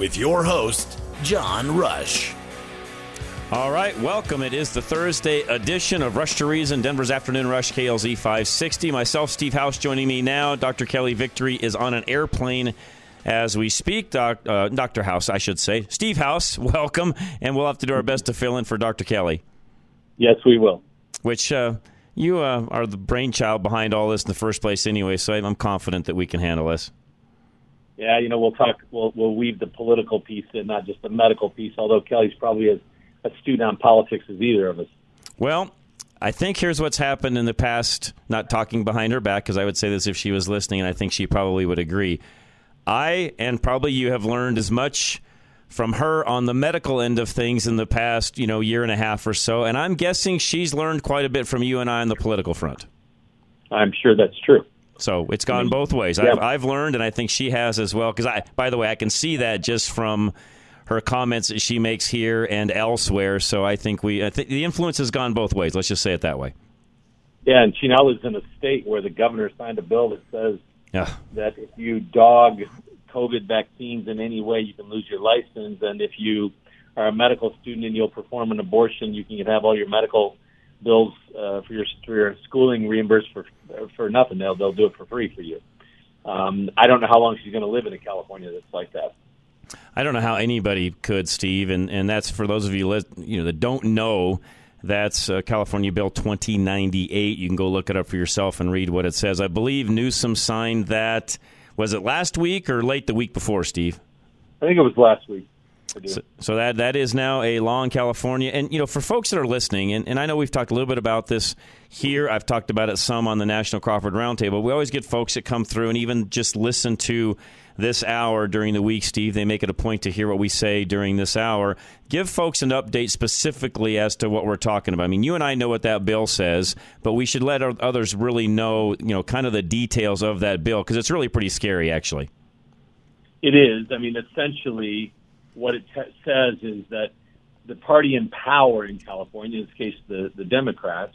With your host, John Rush. All right, welcome. It is the Thursday edition of Rush to Reason, Denver's Afternoon Rush, KLZ 560. Myself, Steve House, joining me now. Dr. Kelly Victory is on an airplane as we speak. Doc, uh, Dr. House, I should say. Steve House, welcome. And we'll have to do our best to fill in for Dr. Kelly. Yes, we will. Which uh, you uh, are the brainchild behind all this in the first place, anyway. So I'm confident that we can handle this. Yeah, you know, we'll talk. We'll we'll weave the political piece in, not just the medical piece. Although Kelly's probably as astute on politics as either of us. Well, I think here's what's happened in the past. Not talking behind her back, because I would say this if she was listening, and I think she probably would agree. I and probably you have learned as much from her on the medical end of things in the past, you know, year and a half or so, and I'm guessing she's learned quite a bit from you and I on the political front. I'm sure that's true. So it's gone mm-hmm. both ways. I've, I've learned, and I think she has as well. Because I, by the way, I can see that just from her comments that she makes here and elsewhere. So I think we, I think the influence has gone both ways. Let's just say it that way. Yeah, and she now lives in a state where the governor signed a bill that says Yeah. that if you dog COVID vaccines in any way, you can lose your license. And if you are a medical student and you'll perform an abortion, you can have all your medical bills uh, for your for your schooling reimbursed for for nothing. They'll they'll do it for free for you. Um, I don't know how long she's going to live in a California that's like that. I don't know how anybody could, Steve, and, and that's for those of you you know that don't know. That's uh, California Bill 2098. You can go look it up for yourself and read what it says. I believe Newsom signed that. Was it last week or late the week before, Steve? I think it was last week. So, so that that is now a law in California. And you know, for folks that are listening, and, and I know we've talked a little bit about this here. I've talked about it some on the National Crawford Roundtable. We always get folks that come through and even just listen to this hour during the week, Steve. They make it a point to hear what we say during this hour. Give folks an update specifically as to what we're talking about. I mean, you and I know what that bill says, but we should let others really know, you know, kind of the details of that bill because it's really pretty scary, actually. It is. I mean, essentially, what it te- says is that the party in power in California, in this case, the, the Democrats,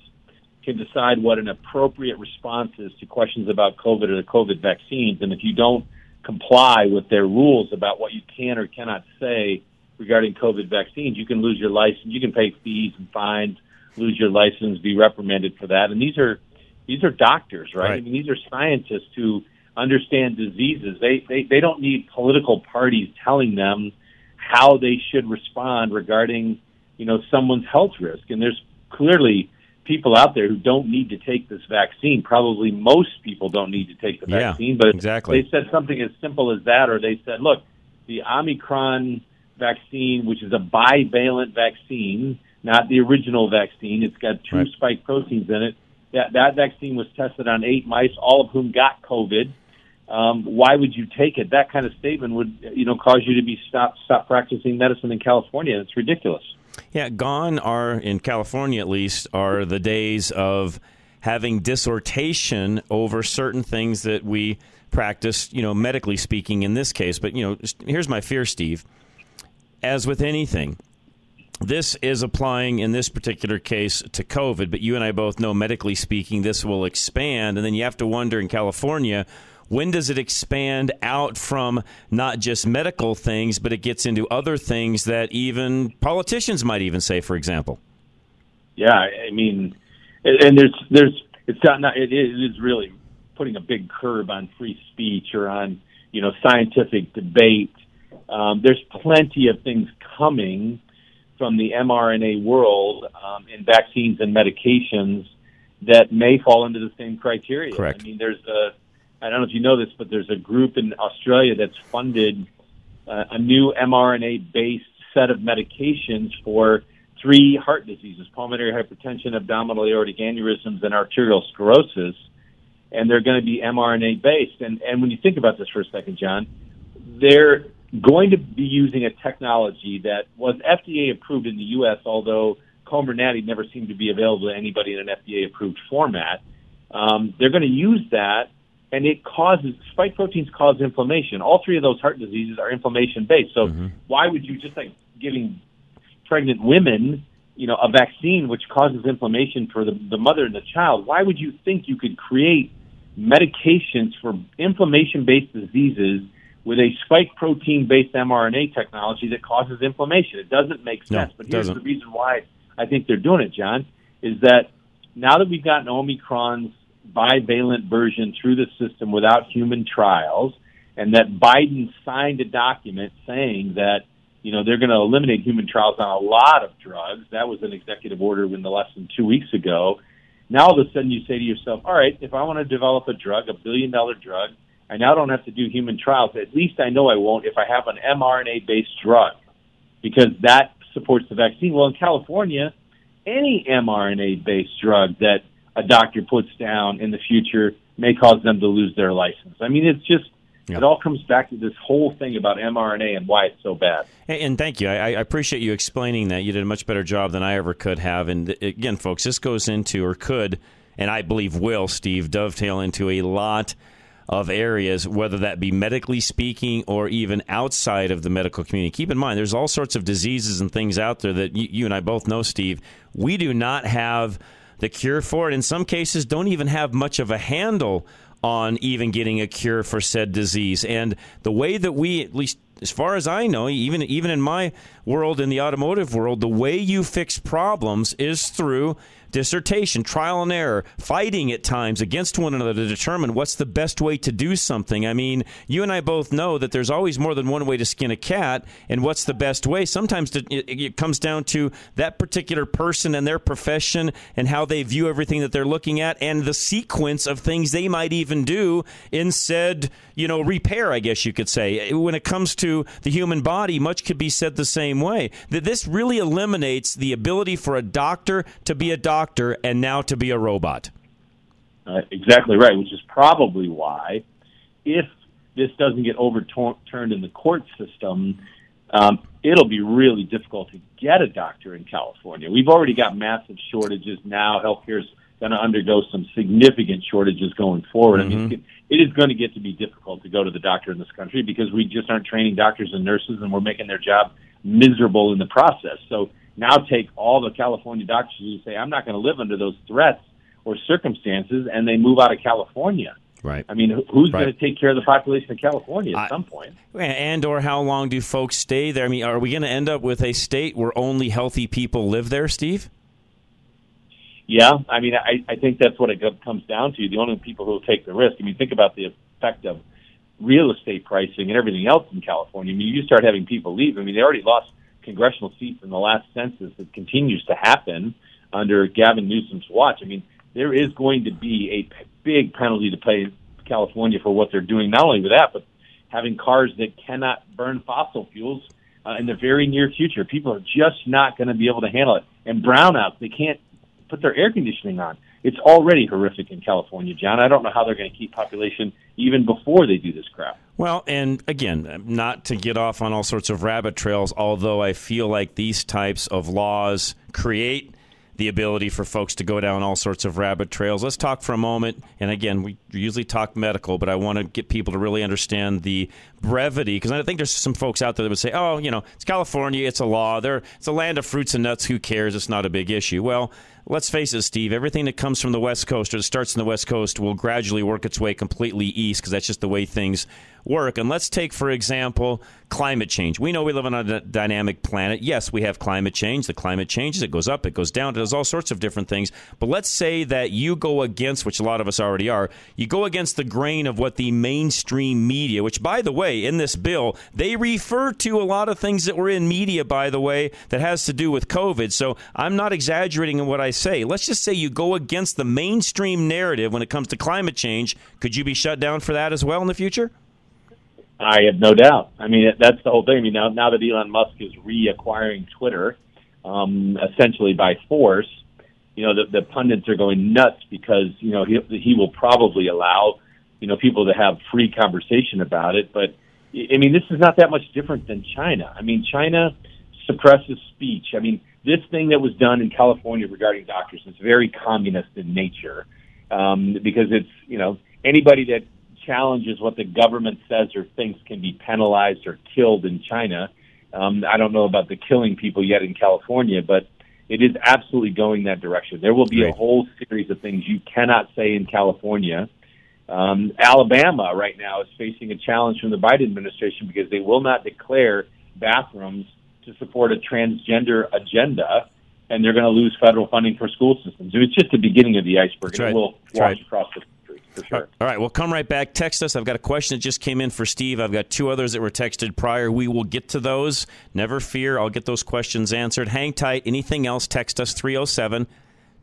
can decide what an appropriate response is to questions about COVID or the COVID vaccines. And if you don't comply with their rules about what you can or cannot say regarding COVID vaccines, you can lose your license. You can pay fees and fines, lose your license, be reprimanded for that. And these are these are doctors, right? Right. I mean, these are scientists who understand diseases. They, they they don't need political parties telling them how they should respond regarding you know someone's health risk. And there's clearly people out there who don't need to take this vaccine. Probably most people don't need to take the Yeah, vaccine, but exactly. they said something as simple as that, or they said, look, the Omicron vaccine, which is a bivalent vaccine, not the original vaccine, it's got two Right. spike proteins in it. That that vaccine was tested on eight mice, all of whom got COVID. Um, why would you take it? That kind of statement would, you know, cause you to be stop stop practicing medicine in California. It's ridiculous. Yeah, gone are in California at least are the days of having dissertation over certain things that we practice, you know, medically speaking in this case. But, you know, here's my fear, Steve. As with anything, this is applying in this particular case to COVID, but you and I both know medically speaking, this will expand. And then you have to wonder in California, when does it expand out from not just medical things, but it gets into other things that even politicians might even say, for example? Yeah, I mean, and there's there's it's not, not it is really putting a big curb on free speech or on you know scientific debate. Um, there's plenty of things coming from the mRNA world um, in vaccines and medications that may fall into the same criteria. Correct. I mean, there's a, I don't know if you know this, but there's a group in Australia that's funded uh, a new mRNA based set of medications for three heart diseases pulmonary hypertension, abdominal aortic aneurysms, and arterial sclerosis. And they're going to be mRNA based. And, and when you think about this for a second, John, they're going to be using a technology that was FDA approved in the U.S., although Comirnaty never seemed to be available to anybody in an FDA approved format. Um, they're going to use that, and it causes spike proteins cause inflammation. All three of those heart diseases are inflammation based. So Mm-hmm. why would you just like giving pregnant women, you know, a vaccine which causes inflammation for the, the mother and the child? Why would you think you could create medications for inflammation based diseases? With a spike protein based mRNA technology that causes inflammation. It doesn't make No, sense. but it here's doesn't. the reason why I think they're doing it, John, is that now that we've gotten Omicron's bivalent version through the system without human trials, and that Biden signed a document saying that you know they're going to eliminate human trials on a lot of drugs. That was an executive order in the less than two weeks ago. Now all of a sudden you say to yourself, all right, if I want to develop a drug, a billion dollar drug, I now don't have to do human trials. At least I know I won't if I have an mRNA based drug because that supports the vaccine. Well, in California, any mRNA based drug that a doctor puts down in the future may cause them to lose their license. I mean, it's just, Yeah. it all comes back to this whole thing about mRNA and why it's so bad. And, and thank you. I, I appreciate you explaining that. You did a much better job than I ever could have. And again, folks, this goes into, or could, and I believe will, Steve, dovetail into a lot of areas, whether that be medically speaking or even outside of the medical community. Keep in mind, there's all sorts of diseases and things out there that you, you and I both know, Steve. We do not have the cure for it. In some cases, don't even have much of a handle on even getting a cure for said disease. And the way that we, at least as far as I know, even even in my world, in the automotive world, the way you fix problems is through dissertation, trial and error, fighting at times against one another to determine what's the best way to do something. I mean, you and I both know that there's always more than one way to skin a cat, and what's the best way? Sometimes it, comes down to that particular person and their profession and how they view everything that they're looking at, and the sequence of things they might even do in said, you know, repair. I guess you could say. When it comes to the human body, much could be said the same way. That this really eliminates the ability for a doctor to be a doctor and now to be a robot. Uh, exactly right, which is probably why, if this doesn't get overturned in the court system, um, it'll be really difficult to get a doctor in California. We've already got massive shortages now. Healthcare is going to undergo some significant shortages going forward. I mean, it is going to get to be difficult to go to the doctor in this country because we just aren't training doctors and nurses, and we're making their job miserable in the process. So now take all the California doctors who say, "I'm not going to live under those threats." or circumstances, and they move out of California. Right. I mean, who's Right. going to take care of the population of California at I- some point? And or how long do folks stay there? I mean, are we going to end up with a state where only healthy people live there, Steve? Yeah, I mean, I, I think that's what it comes down to. The only people who will take the risk. I mean, think about the effect of real estate pricing and everything else in California. I mean, you start having people leave. I mean, they already lost congressional seats in the last census. It continues to happen under Gavin Newsom's watch. I mean, there is going to be a big penalty to pay California for what they're doing. Not only with that, but having cars that cannot burn fossil fuels uh, in the very near future. People are just not going to be able to handle it. And brownouts, they can't put their air conditioning on. It's already horrific in California, John. I don't know how they're going to keep population even before they do this crap. Well, and again, not to get off on all sorts of rabbit trails, although I feel like these types of laws create the ability for folks to go down all sorts of rabbit trails. Let's talk for a moment. And again, we usually talk medical, but I want to get people to really understand the brevity because I think there's some folks out there that would say, "Oh, you know, it's California, it's a law. There, it's a land of fruits and nuts. Who cares? It's not a big issue." Well, let's face it, Steve, everything that comes from the West Coast or that starts in the West Coast will gradually work its way completely east because that's just the way things work. And let's take, for example, climate change. We know we live on a d- dynamic planet. Yes, we have climate change. The climate changes, it goes up, it goes down, it does all sorts of different things. But let's say that you go against, which a lot of us already are, you go against the grain of what the mainstream media, which, by the way, in this bill, they refer to a lot of things that were in media, by the way, that has to do with COVID. So I'm not exaggerating in what I say. Let's just say you go against the mainstream narrative when it comes to climate change. Could you be shut down for that as well in the future? I have no doubt. I mean, that's the whole thing. I mean, now now that Elon Musk is reacquiring Twitter, um, essentially by force, you know, the, the pundits are going nuts because you know he he will probably allow you know people to have free conversation about it. But I mean, this is not that much different than China. I mean, China suppresses speech. I mean, this thing that was done in California regarding doctors is very communist in nature um, because it's you know anybody that challenges what the government says or thinks can be penalized or killed in China. Um, I don't know about the killing people yet in California, but it is absolutely going that direction. There will be right. a whole series of things you cannot say in California. Um, Alabama right now is facing a challenge from the Biden administration because they will not declare bathrooms to support a transgender agenda, and they're going to lose federal funding for school systems. It's just the beginning of the iceberg, That's right. it will That's wash right. across the country for sure. All right, we'll come right back. Text us. I've got a question that just came in for Steve. I've got two others that were texted prior. We will get to those. Never fear. I'll get those questions answered. Hang tight. Anything else, text us 307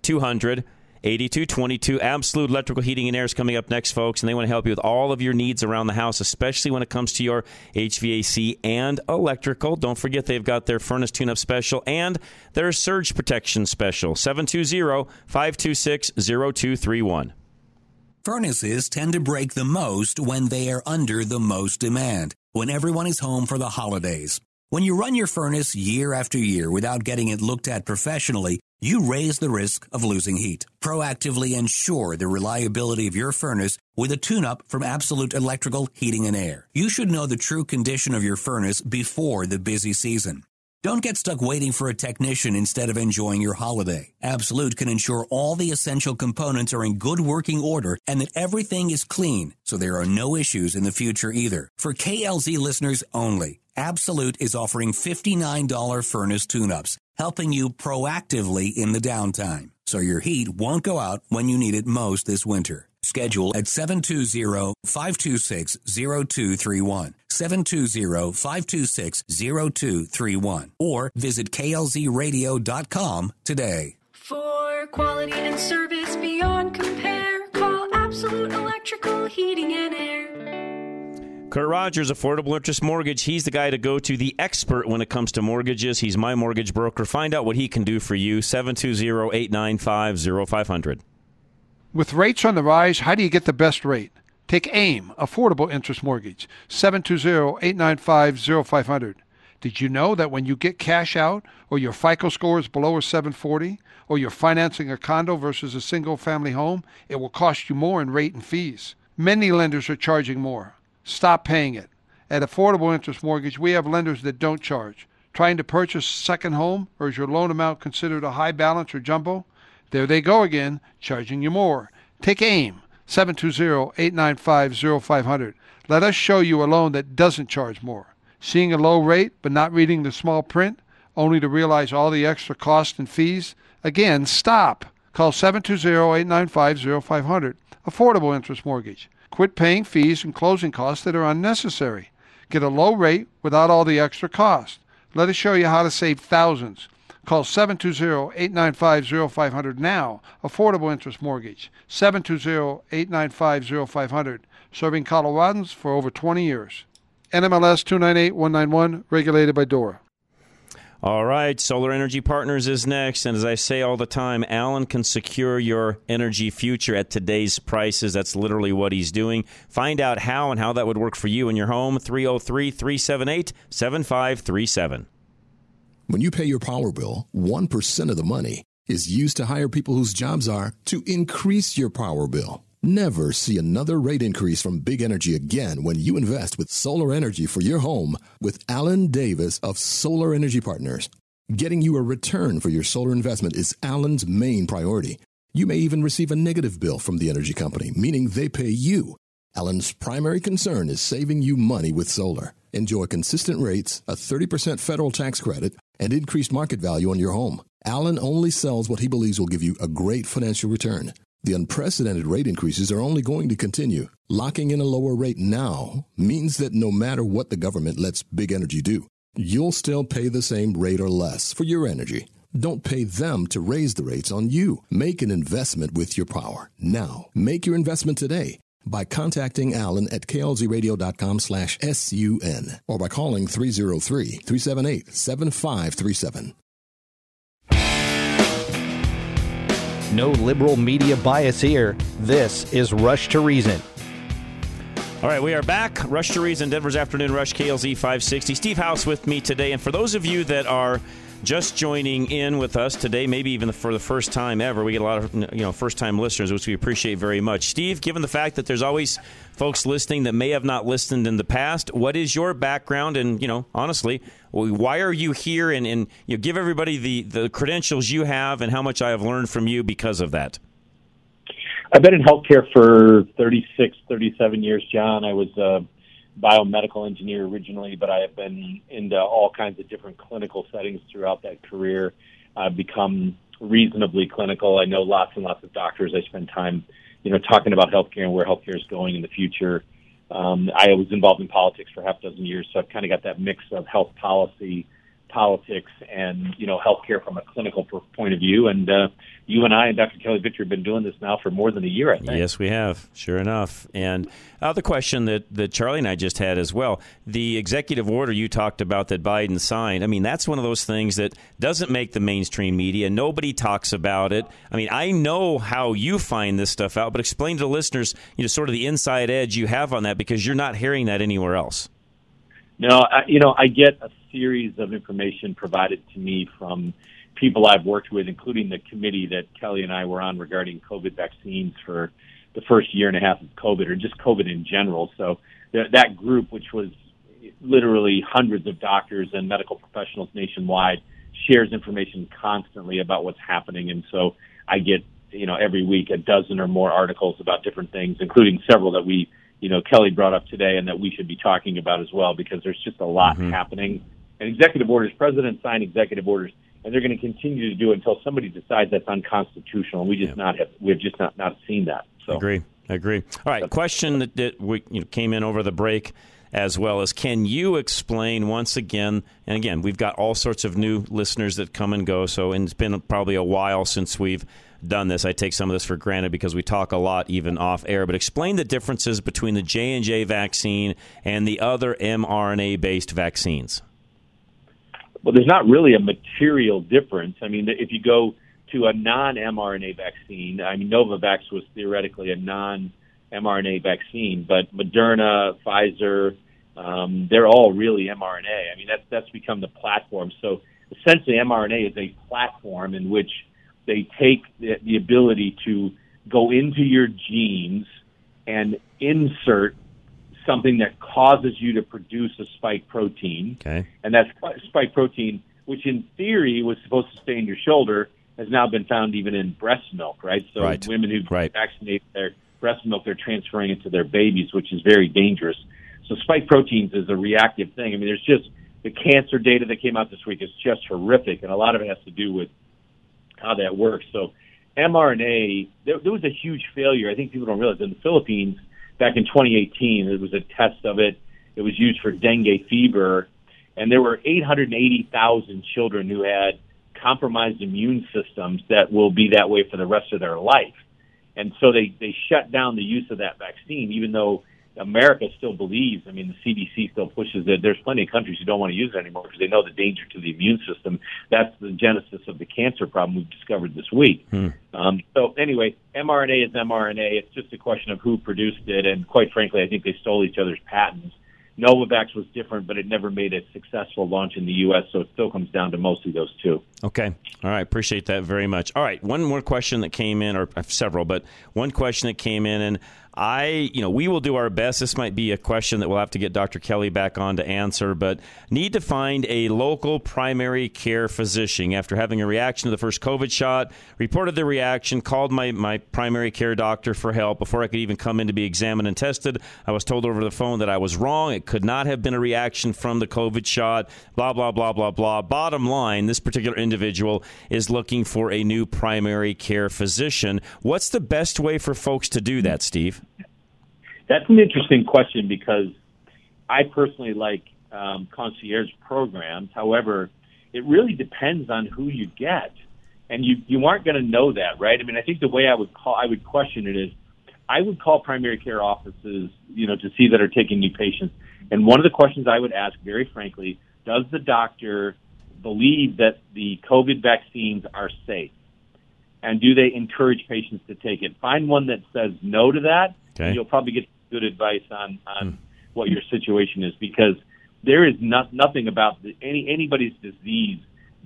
200 8222. Absolute Electrical Heating and Air is coming up next, folks, and they want to help you with all of your needs around the house, especially when it comes to your HVAC and electrical. Don't forget they've got their furnace tune up special and their surge protection special. 720 526 0231. Furnaces tend to break the most when they are under the most demand, when everyone is home for the holidays. When you run your furnace year after year without getting it looked at professionally, you raise the risk of losing heat. Proactively ensure the reliability of your furnace with a tune-up from Absolute Electrical Heating and Air. You should know the true condition of your furnace before the busy season. Don't get stuck waiting for a technician instead of enjoying your holiday. Absolute can ensure all the essential components are in good working order and that everything is clean, so there are no issues in the future either. For KLZ listeners only, Absolute is offering $59 furnace tune-ups, helping you proactively in the downtime, so your heat won't go out when you need it most this winter. Schedule at 720-526-0231. 720-526-0231. Or visit klzradio.com today. For quality and service beyond compare, call Absolute Electrical Heating and Air. Kurt Rogers, Affordable Interest Mortgage. He's the guy to go to, the expert when it comes to mortgages. He's my mortgage broker. Find out what he can do for you. 720 895 0500. With rates on the rise, how do you get the best rate? Take AIM, Affordable Interest Mortgage, 720-895-0500. Did you know that when you get cash out or your FICO score is below a 740 or you're financing a condo versus a single family home, it will cost you more in rate and fees. Many lenders are charging more. Stop paying it. At Affordable Interest Mortgage, we have lenders that don't charge. Trying to purchase a second home or is your loan amount considered a high balance or jumbo? There they go again, charging you more. Take AIM, 720-895-0500. Let us show you a loan that doesn't charge more. Seeing a low rate but not reading the small print, only to realize all the extra costs and fees? Again, stop. Call 720-895-0500. Affordable Interest Mortgage. Quit paying fees and closing costs that are unnecessary. Get a low rate without all the extra cost. Let us show you how to save thousands. Call 720-895-0500 now. Affordable Interest Mortgage. 720-895-0500. Serving Coloradans for over 20 years. NMLS 298191, regulated by DORA. All right, Solar Energy Partners is next. And as I say all the time, Alan can secure your energy future at today's prices. That's literally what he's doing. Find out how and how that would work for you in your home. 303 378 7537. When you pay your power bill, 1% of the money is used to hire people whose jobs are to increase your power bill. Never see another rate increase from Big Energy again when you invest with solar energy for your home with Alan Davis of Solar Energy Partners. Getting you a return for your solar investment is Alan's main priority. You may even receive a negative bill from the energy company, meaning they pay you. Alan's primary concern is saving you money with solar. Enjoy consistent rates, a 30% federal tax credit, and increased market value on your home. Alan only sells what he believes will give you a great financial return. The unprecedented rate increases are only going to continue. Locking in a lower rate now means that no matter what the government lets big energy do, you'll still pay the same rate or less for your energy. Don't pay them to raise the rates on you. Make an investment with your power now. Make your investment today by contacting Alan at klzradio.com slash sun or by calling 303-378-7537. No liberal media bias here. This is Rush to Reason. All right, we are back. Rush to Reason, Denver's Afternoon Rush, KLZ 560. Steve House with me today. And for those of you that are just joining in with us today, maybe even for the first time ever. We get a lot of you know first time listeners, which we appreciate very much. Steve, given the fact that there's always folks listening that may have not listened in the past, what is your background? And you know, honestly, why are you here? And, and you know, give everybody the the credentials you have and how much I have learned from you because of that. I've been in healthcare for 36, 37 years, John. I was a biomedical engineer originally, but I have been into all kinds of different clinical settings throughout that career. I've become reasonably clinical. I know lots and lots of doctors. I spend time, you know, talking about healthcare and where healthcare is going in the future. Um, I was involved in politics for half a dozen years, so I've kind of got that mix of health policy, politics and you know healthcare from a clinical point of view. And uh, you and I and Dr. Kelly Victory have been doing this now for more than a year. I think. Yes, we have. Sure enough. And uh, the question that that Charlie and I just had as well: the executive order you talked about that Biden signed. I mean, that's one of those things that doesn't make the mainstream media. Nobody talks about it. I mean, I know how you find this stuff out, but explain to the listeners, you know, sort of the inside edge you have on that because you're not hearing that anywhere else. No, I, you know, I get a series of information provided to me from people I've worked with, including the committee that Kelly and I were on regarding COVID vaccines for the first year and a half of COVID, or just COVID in general. So th- that group, which was literally hundreds of doctors and medical professionals nationwide, shares information constantly about what's happening. And so I get, you know, every week a dozen or more articles about different things, including several that we, you know, Kelly brought up today and that we should be talking about as well, because there's just a lot mm-hmm. happening and executive orders, presidents sign executive orders, and they're going to continue to do it until somebody decides that's unconstitutional. And we just yeah. not have we've just not not seen that. So agree, agree. All right, question that, that we you know, came in over the break as well as can you explain once again and again we've got all sorts of new listeners that come and go so and it's been probably a while since we've done this i take some of this for granted because we talk a lot even off air but explain the differences between the j&j vaccine and the other mrna based vaccines well, there's not really a material difference. I mean, if you go to a non-mRNA vaccine, I mean, Novavax was theoretically a non-mRNA vaccine, but Moderna, Pfizer, um, they're all really mRNA. I mean, that's that's become the platform. So essentially, mRNA is a platform in which they take the, the ability to go into your genes and insert something that causes you to produce a spike protein. Okay. And that spike protein, which in theory was supposed to stay in your shoulder, has now been found even in breast milk, right? So right. women who right. vaccinate their breast milk, they're transferring it to their babies, which is very dangerous. So spike proteins is a reactive thing. I mean, there's just the cancer data that came out this week is just horrific, and a lot of it has to do with how that works. So mRNA, there, there was a huge failure. I think people don't realize in the Philippines – back in 2018. It was a test of it. It was used for dengue fever, and there were 880,000 children who had compromised immune systems that will be that way for the rest of their life. And so they they shut down the use of that vaccine, even though America still believes. I mean, the CDC still pushes it. There's plenty of countries who don't want to use it anymore because they know the danger to the immune system. That's the genesis of the cancer problem we've discovered this week. Hmm. Um, so anyway, mRNA is mRNA. It's just a question of who produced it, and quite frankly, I think they stole each other's patents. Novavax was different, but it never made a successful launch in the U.S., so it still comes down to mostly those two. Okay. All right. Appreciate that very much. All right. One more question that came in, or several, but one question that came in, and I, you know, we will do our best. This might be a question that we'll have to get Dr. Kelly back on to answer, but need to find a local primary care physician after having a reaction to the first COVID shot. Reported the reaction, called my, my primary care doctor for help before I could even come in to be examined and tested. I was told over the phone that I was wrong. It could not have been a reaction from the COVID shot, blah, blah, blah, blah, blah. Bottom line, this particular individual is looking for a new primary care physician. What's the best way for folks to do that, Steve? That's an interesting question because I personally like um, concierge programs. However, it really depends on who you get, and you you aren't going to know that, right? I mean, I think the way I would call I would question it is, I would call primary care offices, you know, to see that are taking new patients, and one of the questions I would ask, very frankly, does the doctor believe that the COVID vaccines are safe? And do they encourage patients to take it? Find one that says no to that, Okay. and you'll probably get good advice on on hmm. what your situation is because there is not, nothing about the, any anybody's disease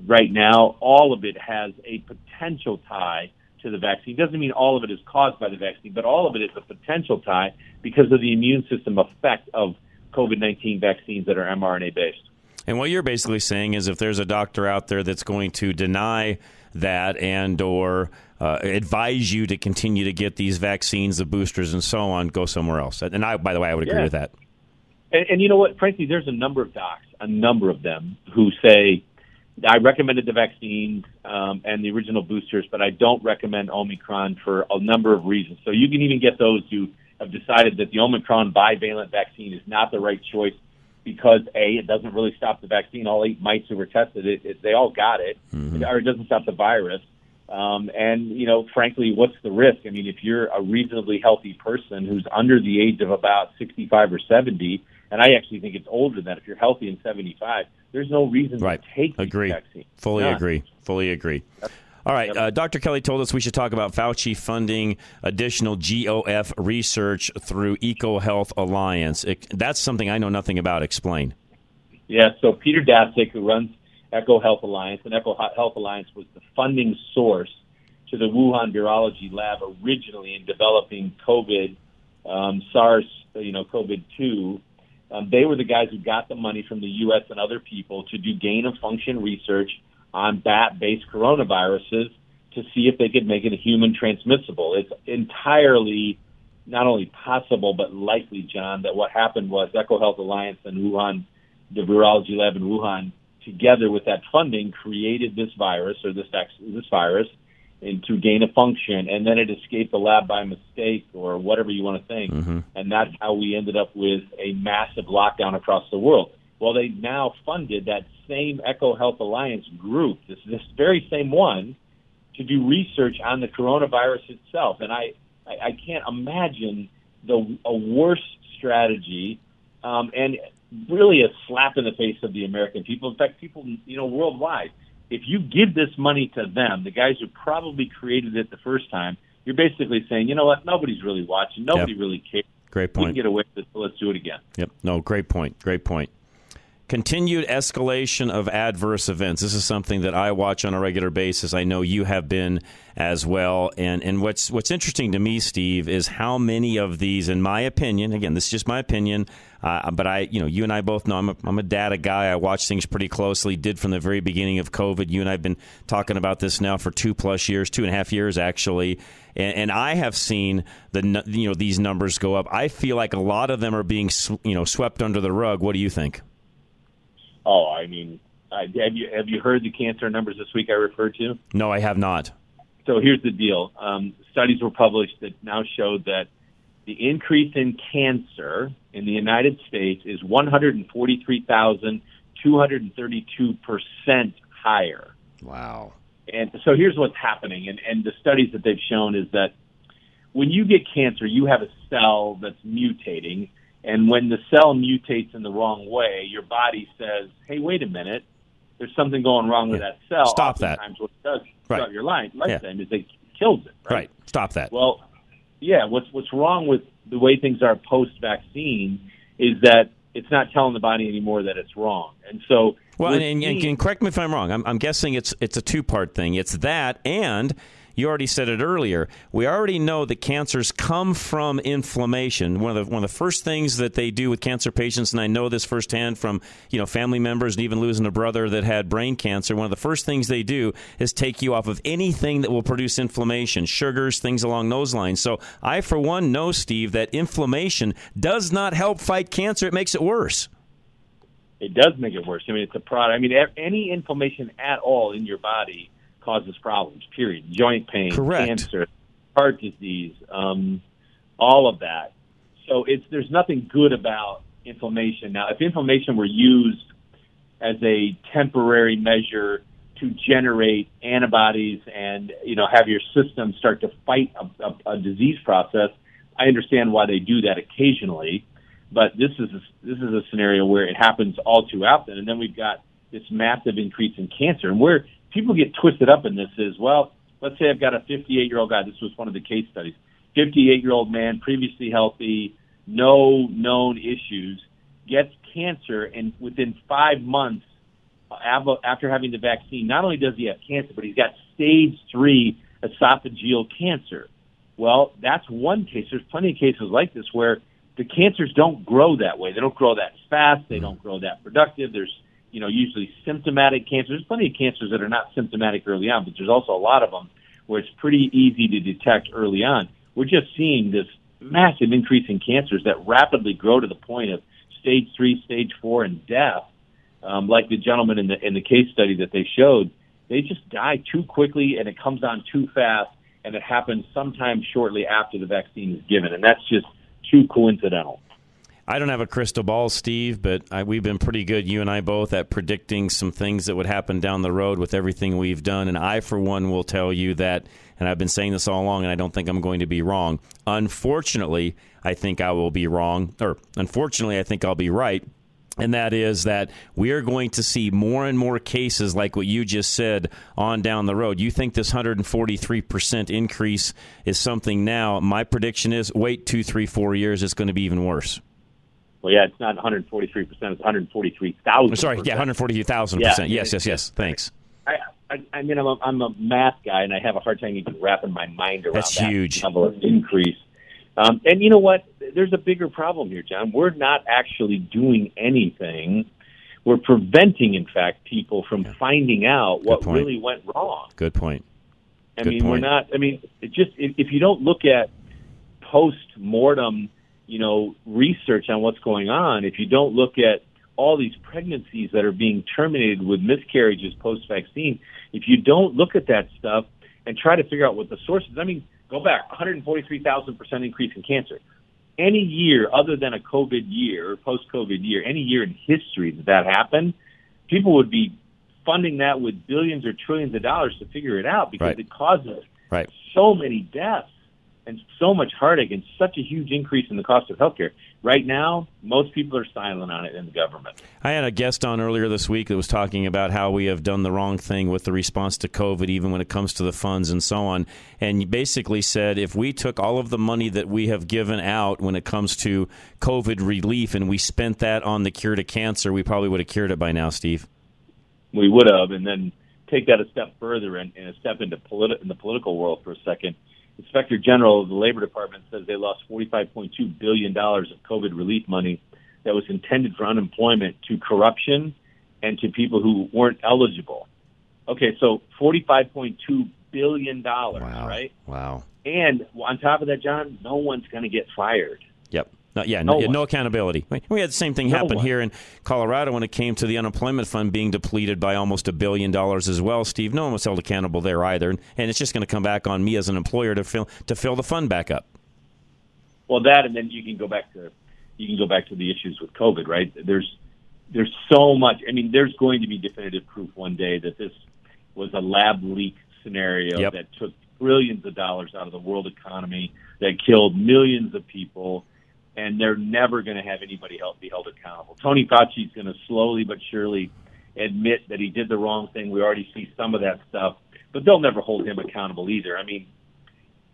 right now. All of it has a potential tie to the vaccine. Doesn't mean all of it is caused by the vaccine, but all of it is a potential tie because of the immune system effect of COVID nineteen vaccines that are mRNA based. And what you're basically saying is if there's a doctor out there that's going to deny that and or uh, advise you to continue to get these vaccines, the boosters, and so on, go somewhere else. And I, by the way, I would agree Yeah. with that. And, and you know what? Frankly, there's a number of docs, a number of them, who say, I recommended the vaccines um, and the original boosters, but I don't recommend Omicron for a number of reasons. So you can even get those who have decided that the Omicron bivalent vaccine is not the right choice because A, it doesn't really stop the vaccine. All eight mites who were tested, it, it, they all got it, or it doesn't stop the virus. Um, and you know, frankly, what's the risk? I mean, if you're a reasonably healthy person who's under the age of about 65 or 70, and I actually think it's older than that. If you're healthy and 75, there's no reason Right. to take these Agree. vaccines. Fully None. agree. Fully agree. All right. Uh, Dr. Kelly told us we should talk about Fauci funding additional GOF research through EcoHealth Alliance. It, that's something I know nothing about. Explain. Yeah, so Peter Daszak, who runs EcoHealth Alliance, and Echo Health Alliance was the funding source to the Wuhan Virology Lab originally in developing COVID, um, SARS, you know, COVID two. Um, they were the guys who got the money from the U.S. and other people to do gain of function research on bat-based coronaviruses to see if they could make it human transmissible. It's entirely not only possible but likely, John, that what happened was EcoHealth Alliance and Wuhan, the virology lab in Wuhan, together with that funding, created this virus or this this virus and to gain a function, and then it escaped the lab by mistake or whatever you want to think, mm-hmm. and that's how we ended up with a massive lockdown across the world. Well, they now funded that same EcoHealth Alliance group, this this very same one, to do research on the coronavirus itself. And I, I, I can't imagine the a worse strategy, um, and really a slap in the face of the American people. In fact, people you know worldwide. If you give this money to them, the guys who probably created it the first time, you're basically saying, you know what, nobody's really watching, nobody Yep. really cares. Great point. We can get away with it, so let's do it again. Yep. No, great point. Great point. Continued escalation of adverse events. This is something that I watch on a regular basis. I know you have been as well. And and what's what's interesting to me, Steve, is how many of these, in my opinion, again, this is just my opinion, uh, but I, you know, you and I both know I'm a, I'm a data guy. I watch things pretty closely. Did from the very beginning of COVID. You and I've been talking about this now for two plus years, two and a half years actually. And, and I have seen the you know these numbers go up. I feel like a lot of them are being you know swept under the rug. What do you think? Oh, I mean, have you have you heard the cancer numbers this week I referred to? No, I have not. So here's the deal. Um, studies were published that now showed that the increase in cancer in the United States is 143,232% higher. Wow. And so here's what's happening. And, and the studies that they've shown is that when you get cancer, you have a cell that's mutating. And when the cell mutates in the wrong way, your body says, hey, wait a minute, there's something going wrong with that cell. Stop that. What it does Right. throughout your life, Yeah. lifetime is it kills it. Right. Stop that. Well, yeah. What's what's wrong with the way things are post vaccine is that it's not telling the body anymore that it's wrong, and so Well, and, and, and, correct me if I'm wrong. I'm, I'm guessing it's it's a two part thing. It's that, and you already said it earlier. We already know that cancers come from inflammation. One of the one of the first things that they do with cancer patients, and I know this firsthand from you know family members and even losing a brother that had brain cancer. One of the first things they do is take you off of anything that will produce inflammation, sugars, things along those lines. So I, for one, know Steve that inflammation does not help fight cancer; it makes it worse it does make it worse. I mean, it's a product. I mean, any inflammation at all in your body causes problems. Period. Joint pain, Correct. cancer, heart disease, um, all of that. So it's there's nothing good about inflammation. Now, if inflammation were used as a temporary measure to generate antibodies and you know have your system start to fight a, a, a disease process, I understand why they do that occasionally. But this is a, this is a scenario where it happens all too often, and then we've got this massive increase in cancer. And where people get twisted up in this is, well, let's say I've got a 58 year old guy. This was one of the case studies. 58 year old man, previously healthy, no known issues, gets cancer, and within five months after having the vaccine, not only does he have cancer, but he's got stage three esophageal cancer. Well, that's one case. There's plenty of cases like this where the cancers don't grow that way. They don't grow that fast. They mm-hmm. don't grow that productive. There's, you know, usually symptomatic cancers. There's plenty of cancers that are not symptomatic early on, but there's also a lot of them where it's pretty easy to detect early on. We're just seeing this massive increase in cancers that rapidly grow to the point of stage three, stage four, and death. Um, like the gentleman in the in the case study that they showed, they just die too quickly and it comes on too fast, and it happens sometime shortly after the vaccine is given, and that's just too coincidental. I don't have a crystal ball, Steve, but I, we've been pretty good, you and I both, at predicting some things that would happen down the road with everything we've done. And I, for one, will tell you that, and I've been saying this all along, and I don't think I'm going to be wrong. Unfortunately, I think I will be wrong, or unfortunately, I think I'll be right and that is that we are going to see more and more cases like what you just said on down the road. You think this 143% increase is something now. My prediction is wait two, three, four years, it's going to be even worse. Well, yeah, it's not 143%, it's 143,000. Sorry, yeah, 143,000%. Yes, yes, yes. Thanks. I, I, I mean, I'm a, I'm a math guy, and I have a hard time even wrapping my mind around That's that huge. level of increase. Um, and you know what? There's a bigger problem here, John. We're not actually doing anything. We're preventing, in fact, people from yeah. finding out what point. really went wrong. Good point. I Good mean, point. we're not. I mean, it just if, if you don't look at post mortem, you know, research on what's going on, if you don't look at all these pregnancies that are being terminated with miscarriages post vaccine, if you don't look at that stuff and try to figure out what the source is, I mean, Go back, 143,000% increase in cancer. Any year other than a COVID year or post COVID year, any year in history that that happened, people would be funding that with billions or trillions of dollars to figure it out because right. it causes right. so many deaths and so much heartache and such a huge increase in the cost of healthcare. Right now, most people are silent on it in the government. I had a guest on earlier this week that was talking about how we have done the wrong thing with the response to COVID, even when it comes to the funds and so on. And basically said if we took all of the money that we have given out when it comes to COVID relief and we spent that on the cure to cancer, we probably would have cured it by now, Steve. We would have. And then take that a step further and, and a step into politi- in the political world for a second Inspector General of the Labor Department says they lost $45.2 billion of COVID relief money that was intended for unemployment to corruption and to people who weren't eligible. Okay, so $45.2 billion, wow. right? Wow. And on top of that, John, no one's going to get fired. Yeah, no, no, no accountability. We had the same thing No happen one. here in Colorado when it came to the unemployment fund being depleted by almost a billion dollars as well. Steve, no one was held accountable there either, and it's just going to come back on me as an employer to fill to fill the fund back up. Well, that, and then you can go back to you can go back to the issues with COVID, right? There's there's so much. I mean, there's going to be definitive proof one day that this was a lab leak scenario Yep. that took trillions of dollars out of the world economy, that killed millions of people, and they're never going to have anybody held, be held accountable. Tony Fauci's going to slowly but surely admit that he did the wrong thing. We already see some of that stuff, but they'll never hold him accountable either. I mean,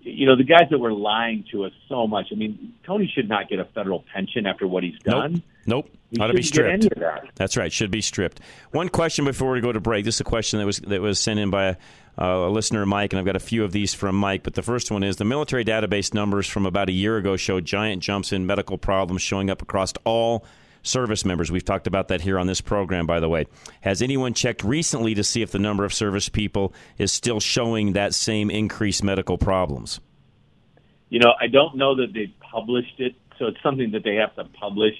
you know, the guys that were lying to us so much. I mean, Tony should not get a federal pension after what he's done. Nope. He Ought to be stripped. get any of that. That's right. Should be stripped. One question before we go to break. This is a question that was that was sent in by a, uh, a listener, Mike, and I've got a few of these from Mike. But the first one is the military database numbers from about a year ago show giant jumps in medical problems showing up across all service members. We've talked about that here on this program, by the way. Has anyone checked recently to see if the number of service people is still showing that same increased medical problems? You know, I don't know that they've published it, so it's something that they have to publish.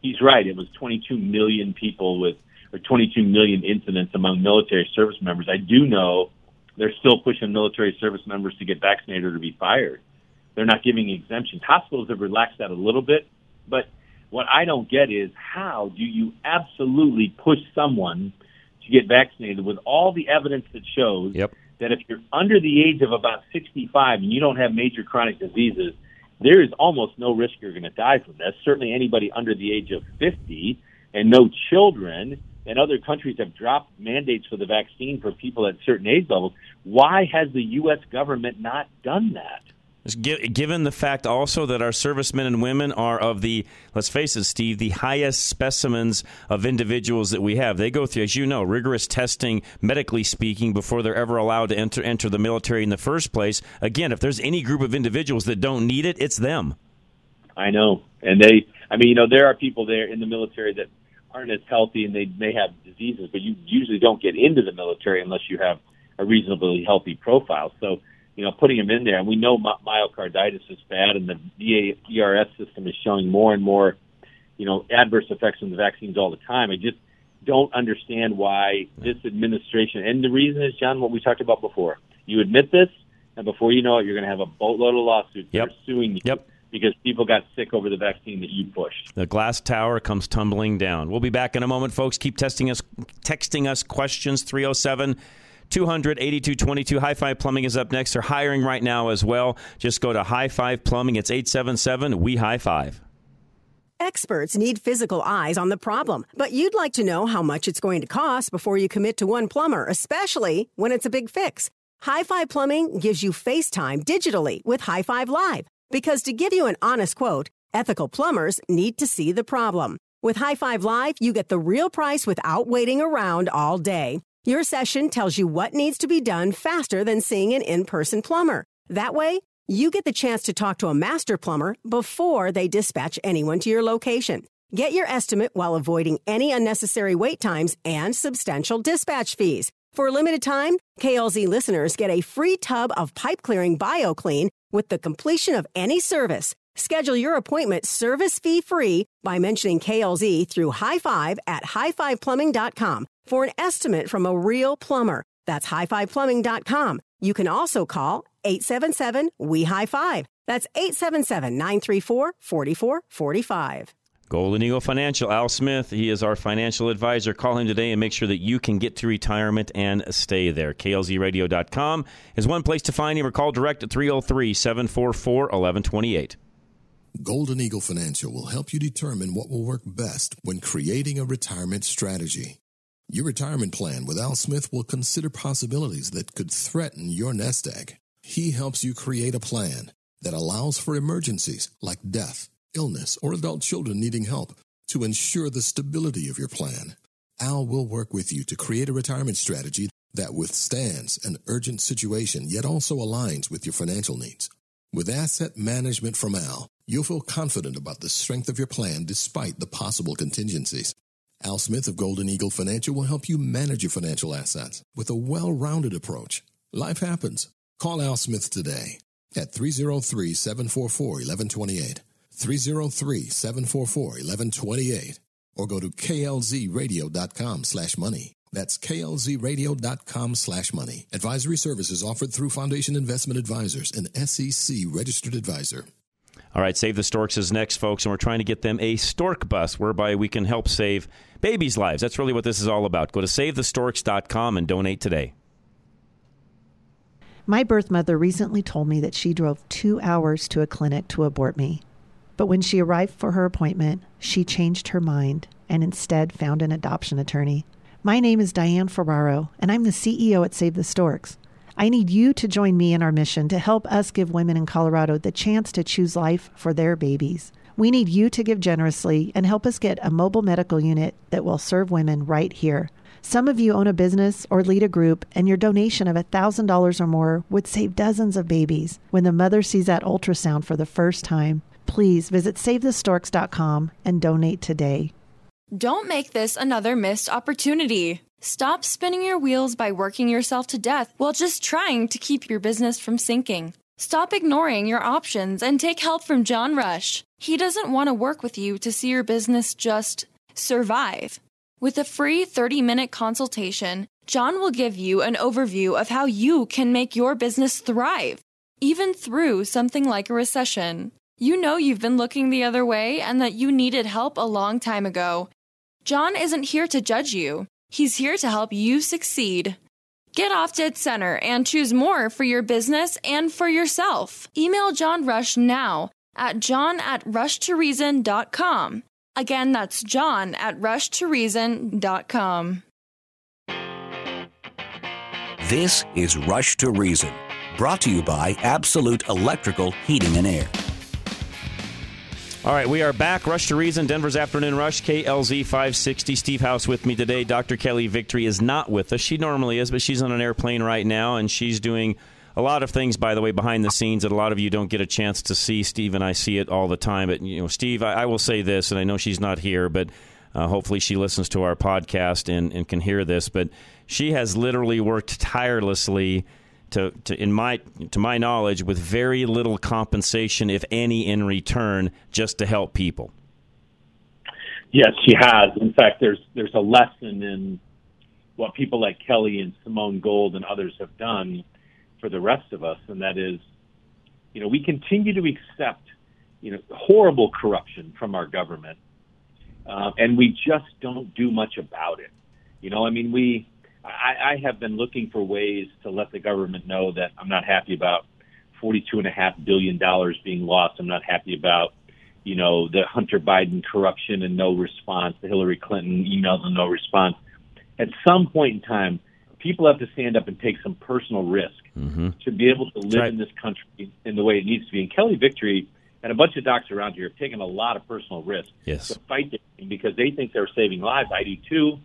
He's right. It was 22 million people with, or 22 million incidents among military service members. I do know they're still pushing military service members to get vaccinated or to be fired. They're not giving exemptions. Hospitals have relaxed that a little bit, but what I don't get is how do you absolutely push someone to get vaccinated with all the evidence that shows Yep. that if you're under the age of about 65 and you don't have major chronic diseases, there is almost no risk you're going to die from this. Certainly anybody under the age of 50 and no children and other countries have dropped mandates for the vaccine for people at certain age levels. Why has the U.S. government not done that? Given the fact also that our servicemen and women are of the, let's face it, Steve, the highest specimens of individuals that we have. They go through, as you know, rigorous testing, medically speaking, before they're ever allowed to enter enter the military in the first place. Again, if there's any group of individuals that don't need it, it's them. I know. And they, I mean, you know, there are people there in the military that aren't as healthy and they may have diseases, but you usually don't get into the military unless you have a reasonably healthy profile. So, you know, putting them in there, and we know my- myocarditis is bad, and the VA ERS system is showing more and more, you know, adverse effects from the vaccines all the time. I just don't understand why this administration, and the reason is, John, what we talked about before. You admit this, and before you know it, you're going to have a boatload of lawsuits are suing you because people got sick over the vaccine that you pushed. The glass tower comes tumbling down. We'll be back in a moment, folks. Keep testing us, texting us questions 307 200 8222. High Five Plumbing is up next. They're hiring right now as well. Just go to High Five Plumbing. It's 877 We High Five. Experts need physical eyes on the problem, but you'd like to know how much it's going to cost before you commit to one plumber, especially when it's a big fix. High Five Plumbing gives you FaceTime digitally with High Five Live because to give you an honest quote, ethical plumbers need to see the problem. With High Five Live, you get the real price without waiting around all day. Your session tells you what needs to be done faster than seeing an in person plumber. That way, you get the chance to talk to a master plumber before they dispatch anyone to your location. Get your estimate while avoiding any unnecessary wait times and substantial dispatch fees. For a limited time, KLZ listeners get a free tub of pipe clearing BioClean with the completion of any service. Schedule your appointment service fee free by mentioning KLZ through High Five at highfiveplumbing.com for an estimate from a real plumber. That's highfiveplumbing.com. You can also call 877 We High Five. That's 877 934 4445. Golden Eagle Financial, Al Smith. He is our financial advisor. Call him today and make sure that you can get to retirement and stay there. KLZradio.com is one place to find him or call direct at 303 744 1128. Golden Eagle Financial will help you determine what will work best when creating a retirement strategy. Your retirement plan with Al Smith will consider possibilities that could threaten your nest egg. He helps you create a plan that allows for emergencies like death, illness, or adult children needing help to ensure the stability of your plan. Al will work with you to create a retirement strategy that withstands an urgent situation yet also aligns with your financial needs. With asset management from Al, you'll feel confident about the strength of your plan despite the possible contingencies. Al Smith of Golden Eagle Financial will help you manage your financial assets with a well rounded approach. Life happens. Call Al Smith today at 303 744 1128. 303 744 1128. Or go to klzradio.com slash money. That's klzradio.com slash money. Advisory services offered through Foundation Investment Advisors, an SEC registered advisor. All right, Save the Storks is next, folks, and we're trying to get them a stork bus whereby we can help save babies' lives. That's really what this is all about. Go to SaveTheStorks.com and donate today. My birth mother recently told me that she drove two hours to a clinic to abort me. But when she arrived for her appointment, she changed her mind and instead found an adoption attorney. My name is Diane Ferraro, and I'm the CEO at Save the Storks. I need you to join me in our mission to help us give women in Colorado the chance to choose life for their babies. We need you to give generously and help us get a mobile medical unit that will serve women right here. Some of you own a business or lead a group, and your donation of $1,000 or more would save dozens of babies when the mother sees that ultrasound for the first time. Please visit SaveTheStorks.com and donate today. Don't make this another missed opportunity. Stop spinning your wheels by working yourself to death while just trying to keep your business from sinking. Stop ignoring your options and take help from John Rush. He doesn't want to work with you to see your business just survive. With a free 30 minute consultation, John will give you an overview of how you can make your business thrive, even through something like a recession. You know you've been looking the other way and that you needed help a long time ago. John isn't here to judge you, he's here to help you succeed. Get off dead center and choose more for your business and for yourself. Email John Rush now at john at rushtoreason.com. Again, that's john at rushtoreason.com. This is Rush to Reason, brought to you by Absolute Electrical Heating and Air. All right, we are back. Rush to Reason, Denver's Afternoon Rush, KLZ 560. Steve House with me today. Dr. Kelly Victory is not with us. She normally is, but she's on an airplane right now, and she's doing a lot of things, by the way, behind the scenes that a lot of you don't get a chance to see. Steve and I see it all the time. But, you know, Steve, I, I will say this, and I know she's not here, but uh, hopefully she listens to our podcast and, and can hear this. But she has literally worked tirelessly to, to in my to my knowledge with very little compensation if any in return just to help people. Yes she has. In fact there's there's a lesson in what people like kelly and simone gold and others have done for the rest of us and that is you know we continue to accept you know horrible corruption from our government uh, and we just don't do much about it. You know i mean we I, I have been looking for ways to let the government know that I'm not happy about forty-two and a half billion dollars being lost. I'm not happy about, you know, the Hunter Biden corruption and no response, the Hillary Clinton emails and no response. At some point in time, people have to stand up and take some personal risk mm-hmm. to be able to live right. in this country in the way it needs to be. And Kelly Victory and a bunch of docs around here have taken a lot of personal risk yes. to fight this because they think they're saving lives. I do too,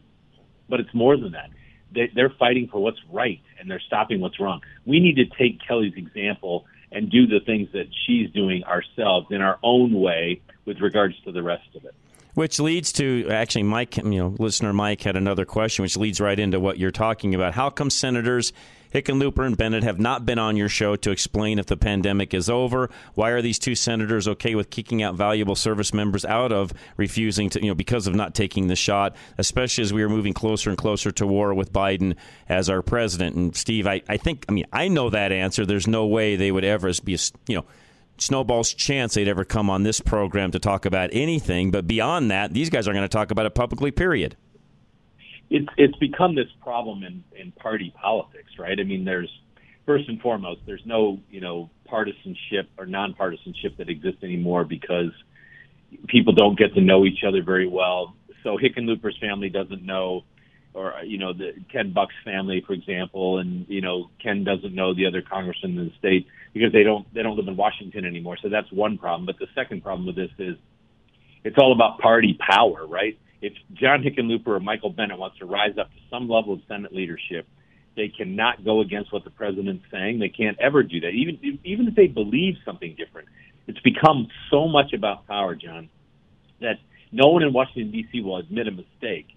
but it's more than that they, they're fighting for what's right and they're stopping what's wrong. We need to take Kelly's example and do the things that she's doing ourselves in our own way with regards to the rest of it. Which leads to actually, Mike, you know, listener Mike had another question, which leads right into what you're talking about. How come senators Hickenlooper and Bennet have not been on your show to explain if the pandemic is over. Why are these two senators okay with kicking out valuable service members out of refusing to, you know, because of not taking the shot, especially as we are moving closer and closer to war with Biden as our president? And Steve, I, I think, I mean, I know that answer. There's no way they would ever be, you know, Snowball's chance they'd ever come on this program to talk about anything. But beyond that, these guys aren't going to talk about it publicly, period it's it's become this problem in in party politics, right? I mean, there's first and foremost, there's no you know partisanship or nonpartisanship that exists anymore because people don't get to know each other very well. So Hickenlooper's family doesn't know, or you know, the Ken Buck's family, for example, and you know, Ken doesn't know the other congressmen in the state because they don't they don't live in Washington anymore. So that's one problem. But the second problem with this is it's all about party power, right? If John Hickenlooper or Michael Bennet wants to rise up to some level of Senate leadership, they cannot go against what the president's saying. They can't ever do that, even even if they believe something different. It's become so much about power, John, that no one in Washington D.C. will admit a mistake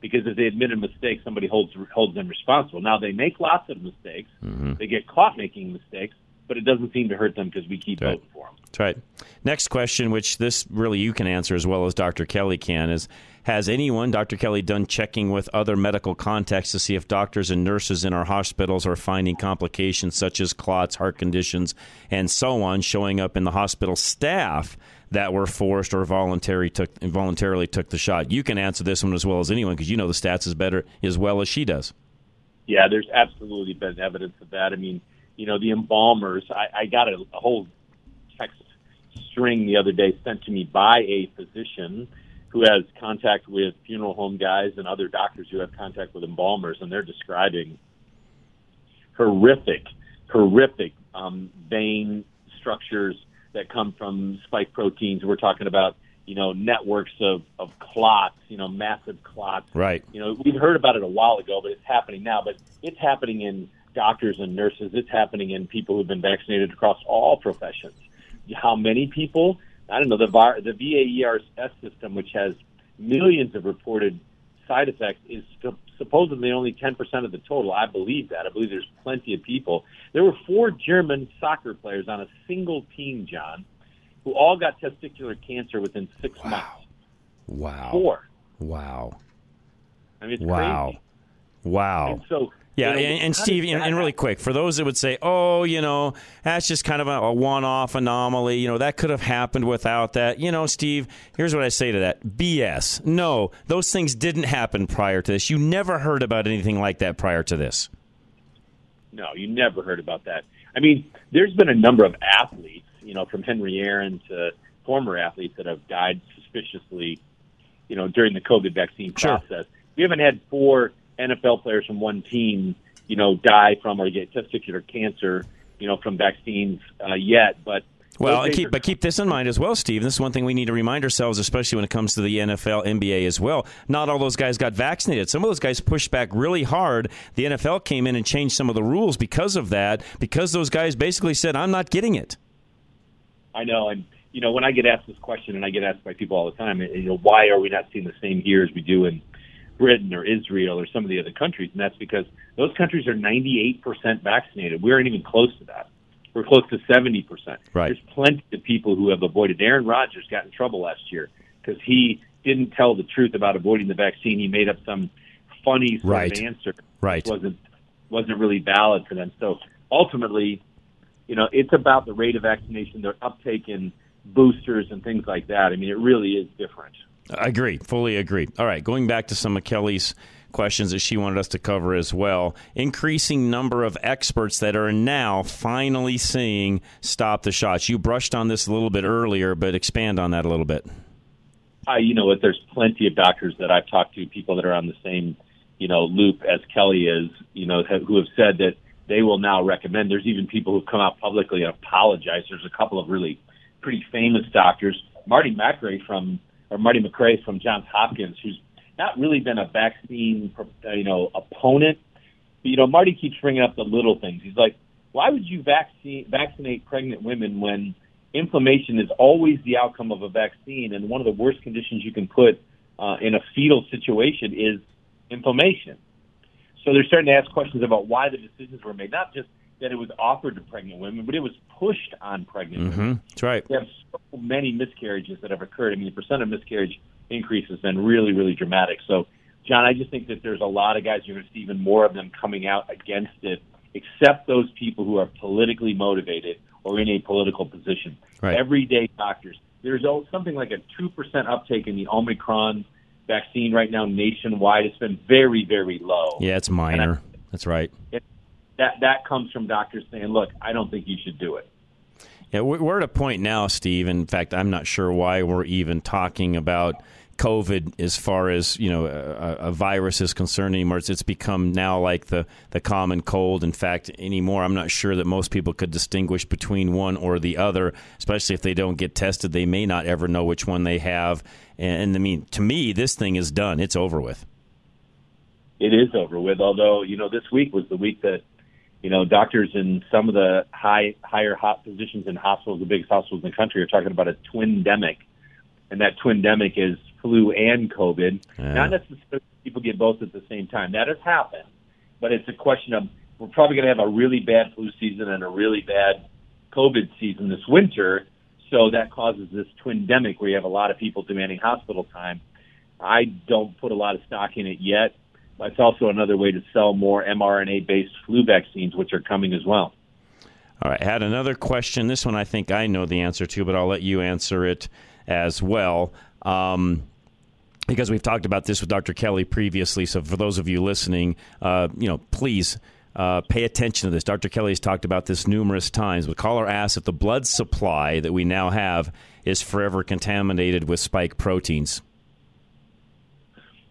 because if they admit a mistake, somebody holds holds them responsible. Now they make lots of mistakes. Mm-hmm. They get caught making mistakes, but it doesn't seem to hurt them because we keep That's voting right. for them. That's right. Next question, which this really you can answer as well as Dr. Kelly can, is has anyone, Dr. Kelly, done checking with other medical contacts to see if doctors and nurses in our hospitals are finding complications such as clots, heart conditions, and so on showing up in the hospital staff that were forced or voluntary took, voluntarily took the shot? You can answer this one as well as anyone because you know the stats as better as well as she does. Yeah, there's absolutely been evidence of that. I mean, you know, the embalmers. I, I got a whole text string the other day sent to me by a physician who has contact with funeral home guys and other doctors who have contact with embalmers, and they're describing horrific, horrific um, vein structures that come from spike proteins. We're talking about you know networks of of clots, you know massive clots. Right. You know we've heard about it a while ago, but it's happening now. But it's happening in doctors and nurses. It's happening in people who've been vaccinated across all professions. How many people? I don't know. The VAR, the VAERS system, which has millions of reported side effects, is sup- supposedly only 10% of the total. I believe that. I believe there's plenty of people. There were four German soccer players on a single team, John, who all got testicular cancer within six months. Wow. Four. Wow. I mean, it's Wow. crazy. Wow. And so, Yeah, you know, and, and Steve, and, and really quick, for those that would say, "Oh, you know, that's just kind of a, a one-off anomaly," you know, that could have happened without that. You know, Steve, here's what I say to that: BS. No, those things didn't happen prior to this. You never heard about anything like that prior to this. No, you never heard about that. I mean, there's been a number of athletes, you know, from Henry Aaron to former athletes that have died suspiciously, you know, during the COVID vaccine Sure. process. We haven't had four NFL players from one team, you know, die from or get testicular cancer, you know, from vaccines uh, yet. But Well, and keep, but keep this in mind as well, Steve. This is one thing we need to remind ourselves, especially when it comes to the NFL, NBA as well. Not all those guys got vaccinated. Some of those guys pushed back really hard. The NFL came in and changed some of the rules because of that, because those guys basically said, I'm not getting it. I know, and you know, when I get asked this question, and I get asked by people all the time, you know, why are we not seeing the same here as we do in Britain or Israel or some of the other countries? And that's because those countries are 98% vaccinated. We aren't even close to that. We're close to 70%. Right. There's plenty of people who have avoided. Aaron Rodgers got in trouble last year because he didn't tell the truth about avoiding the vaccine. He made up some funny sort Right. of answer. Right. Wasn't wasn't really valid for them. So ultimately, you know, it's about the rate of vaccination, their uptake in boosters and things like that. I mean, it really is different. I agree, fully agree. All right, going back to some of Kelly's questions that she wanted us to cover as well. Increasing number of experts that are now finally seeing stop the shots. You brushed on this a little bit earlier, but expand on that a little bit. I, you know, what there's plenty of doctors that I've talked to, people that are on the same, you know, loop as Kelly is, you know, who have said that they will now recommend. There's even people who've come out publicly and apologized. There's a couple of really pretty famous doctors, Marty Makary from, or Marty Makary from Johns Hopkins, who's not really been a vaccine, you know, opponent. But, you know, Marty keeps bringing up the little things. He's like, why would you vaccine, vaccinate pregnant women when inflammation is always the outcome of a vaccine? And one of the worst conditions you can put uh, in a fetal situation is inflammation. So they're starting to ask questions about why the decisions were made, not just that it was offered to pregnant women, but it was pushed on pregnant women. Mm-hmm. That's right. We have so many miscarriages that have occurred. I mean, the percent of miscarriage increase has been really, really dramatic. So, John, I just think that there's a lot of guys, you're going to see even more of them coming out against it, except those people who are politically motivated or in a political position. Right. Everyday doctors. There's something like a 2% uptake in the Omicron vaccine right now nationwide. It's been very, very low. Yeah, it's minor. That's right. It, that, that comes from doctors saying, look, I don't think you should do it. Yeah, we- we're at a point now, Steve. In fact, I'm not sure why we're even talking about COVID as far as you know a, a virus is concerned anymore. It's, it's become now like the the common cold. In fact, anymore, I'm not sure that most people could distinguish between one or the other. Especially if they don't get tested, they may not ever know which one they have. And, and I mean, to me, this thing is done. It's over with. it is over with. Although you know, this week was the week that you know doctors in some of the high higher hot positions in hospitals, the biggest hospitals in the country, are talking about a twindemic, and that twindemic is flu and COVID. Yeah. Not necessarily people get both at the same time. That has happened, but it's a question of we're probably going to have a really bad flu season and a really bad COVID season this winter. So that causes this twindemic where you have a lot of people demanding hospital time. I don't put a lot of stock in it yet. It's also another way to sell more mRNA based flu vaccines, which are coming as well. All right, I had another question. This one I think I know the answer to, but I'll let you answer it as well. Um, because we've talked about this with Dr. Kelly previously. So for those of you listening, uh, you know, please uh, pay attention to this. Dr. Kelly has talked about this numerous times. But caller asks if the blood supply that we now have is forever contaminated with spike proteins.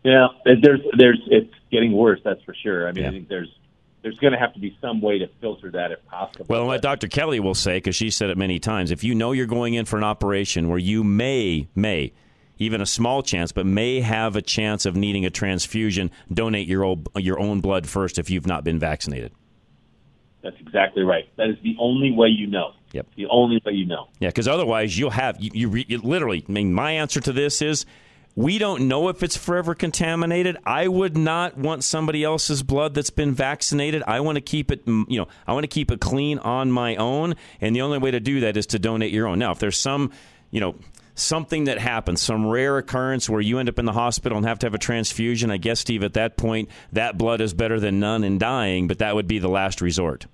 Yeah, there's there's it's getting worse. That's for sure. I mean, I think there's there's going to have to be some way to filter that if possible. Well, what Dr. Kelly will say, because she said it many times, if you know you're going in for an operation where you may, may, even a small chance, but may have a chance of needing a transfusion, donate your old, your own blood first if you've not been vaccinated. That's exactly right. That is the only way you know. Yep. The only way you know. Yeah, because otherwise you'll have you, you, you literally. I mean, my answer to this is we don't know if it's forever contaminated. I would not want somebody else's blood that's been vaccinated. I want to keep it, mm, you know, I want to keep it clean on my own, and the only way to do that is to donate your own. Now, if there's some, you know, something that happens, some rare occurrence where you end up in the hospital and have to have a transfusion, I guess, Steve, at that point, that blood is better than none and dying, but that would be the last resort.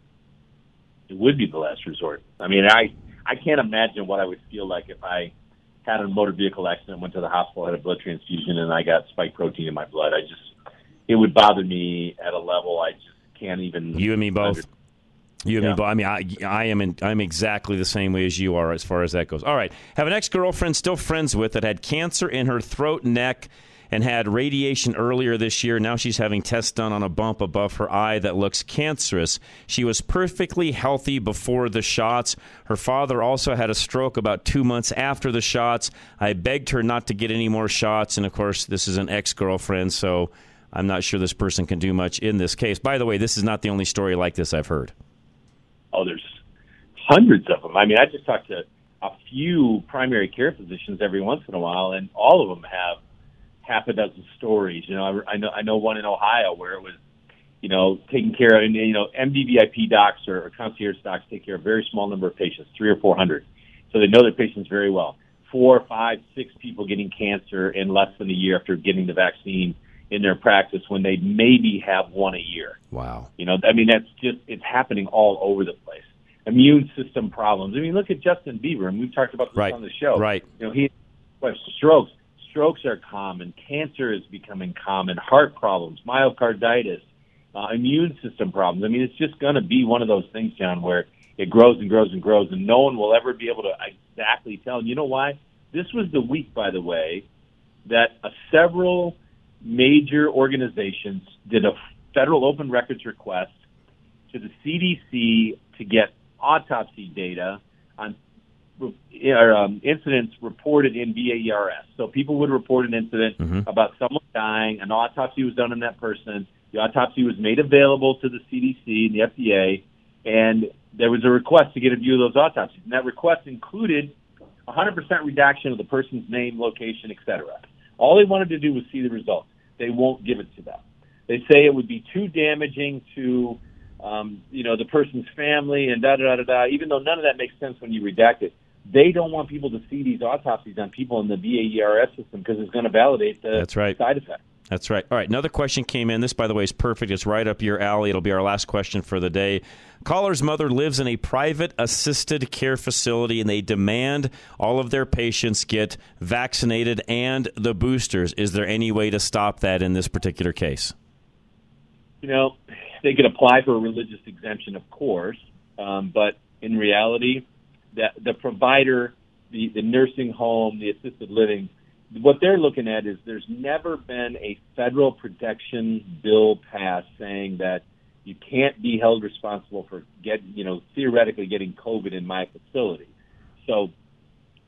It would be the last resort. I mean, I I can't imagine what I would feel like if I had a motor vehicle accident, went to the hospital, had a blood transfusion, and I got spike protein in my blood. I just it would bother me at a level I just can't even. You and me both. You and yeah. me both. I mean, I, I am in, I'm exactly the same way as you are as far as that goes. All right, have an ex girlfriend still friends with that had cancer in her throat, neck, and had radiation earlier this year. Now she's having tests done on a bump above her eye that looks cancerous. She was perfectly healthy before the shots. Her father also had a stroke about two months after the shots. I begged her not to get any more shots, and of course, this is an ex girlfriend, so I'm not sure this person can do much in this case. By the way, this is not the only story like this I've heard. Oh, there's hundreds of them. I mean, I just talked to a few primary care physicians every once in a while, and all of them have half a dozen stories. You know, I, I know I know one in Ohio where it was, you know, taking care of, and you know, MDVIP docs or, or concierge docs take care of a very small number of patients, three or four hundred, so they know their patients very well. Four, five, six people getting cancer in less than a year after getting the vaccine in their practice when they maybe have one a year. Wow. You know, I mean, that's just it's happening all over the place. Immune system problems. I mean, look at Justin Bieber, and we've talked about this right. on the show. Right. You know, he has strokes strokes are common, cancer is becoming common, heart problems, myocarditis, uh, immune system problems. I mean, it's just going to be one of those things, John, where it grows and grows and grows, and no one will ever be able to exactly tell. And you know why? This was the week, by the way, that uh, several major organizations did a federal open records request to the CDC to get autopsy data on or, um, incidents reported in VAERS. So people would report an incident mm-hmm. about someone dying. An autopsy was done on that person. The autopsy was made available to the CDC and the FDA, and there was a request to get a view of those autopsies. And that request included 100% redaction of the person's name, location, etc. All they wanted to do was see the results. They won't give it to them. They say it would be too damaging to, um, you know, the person's family and da da da da. Even though none of that makes sense when you redact it, they don't want people to see these autopsies on people in the VAERS system because it's going to validate the That's right. side effects. That's right. All right. Another question came in. This, by the way, is perfect. It's right up your alley. It'll be our last question for the day. Caller's mother lives in a private assisted care facility, and they demand all of their patients get vaccinated and the boosters. Is there any way to stop that in this particular case? You know, they could apply for a religious exemption, of course, um, but in reality, that the provider, the, the nursing home, the assisted living, what they're looking at is there's never been a federal protection bill passed saying that you can't be held responsible for get you know theoretically getting COVID in my facility. So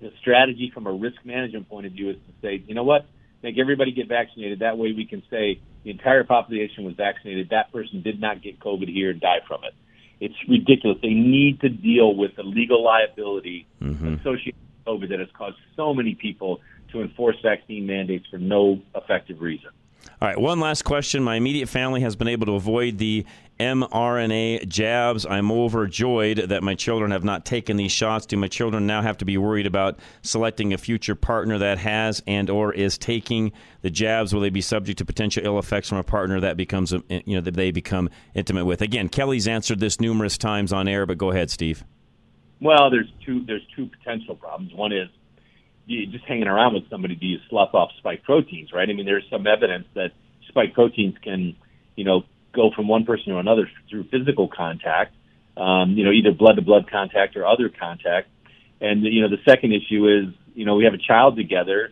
the strategy from a risk management point of view is to say, you know what, make everybody get vaccinated. That way we can say the entire population was vaccinated. That person did not get COVID here and die from it. It's ridiculous. They need to deal with the legal liability mm-hmm. associated with COVID that has caused so many people to enforce vaccine mandates for no effective reason. All right, one last question. My immediate family has been able to avoid the mRNA jabs. I'm overjoyed that my children have not taken these shots. Do my children now have to be worried about selecting a future partner that has and or is taking the jabs? Will they be subject to potential ill effects from a partner that becomes uh, you know that they become intimate with? Again, Kelly's answered this numerous times on air, but go ahead, Steve. Well, there's two there's two potential problems. One is just hanging around with somebody, do you slough off spike proteins, right? I mean, there's some evidence that spike proteins can, you know, go from one person to another through physical contact, um, you know, either blood to blood contact or other contact. And, you know, the second issue is, you know, we have a child together.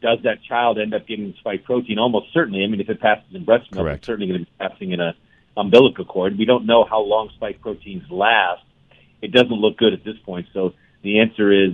Does that child end up getting spike protein? Almost certainly. I mean, if it passes in breast milk, Correct. it's certainly going to be passing in a umbilical cord. We don't know how long spike proteins last. It doesn't look good at this point. So the answer is,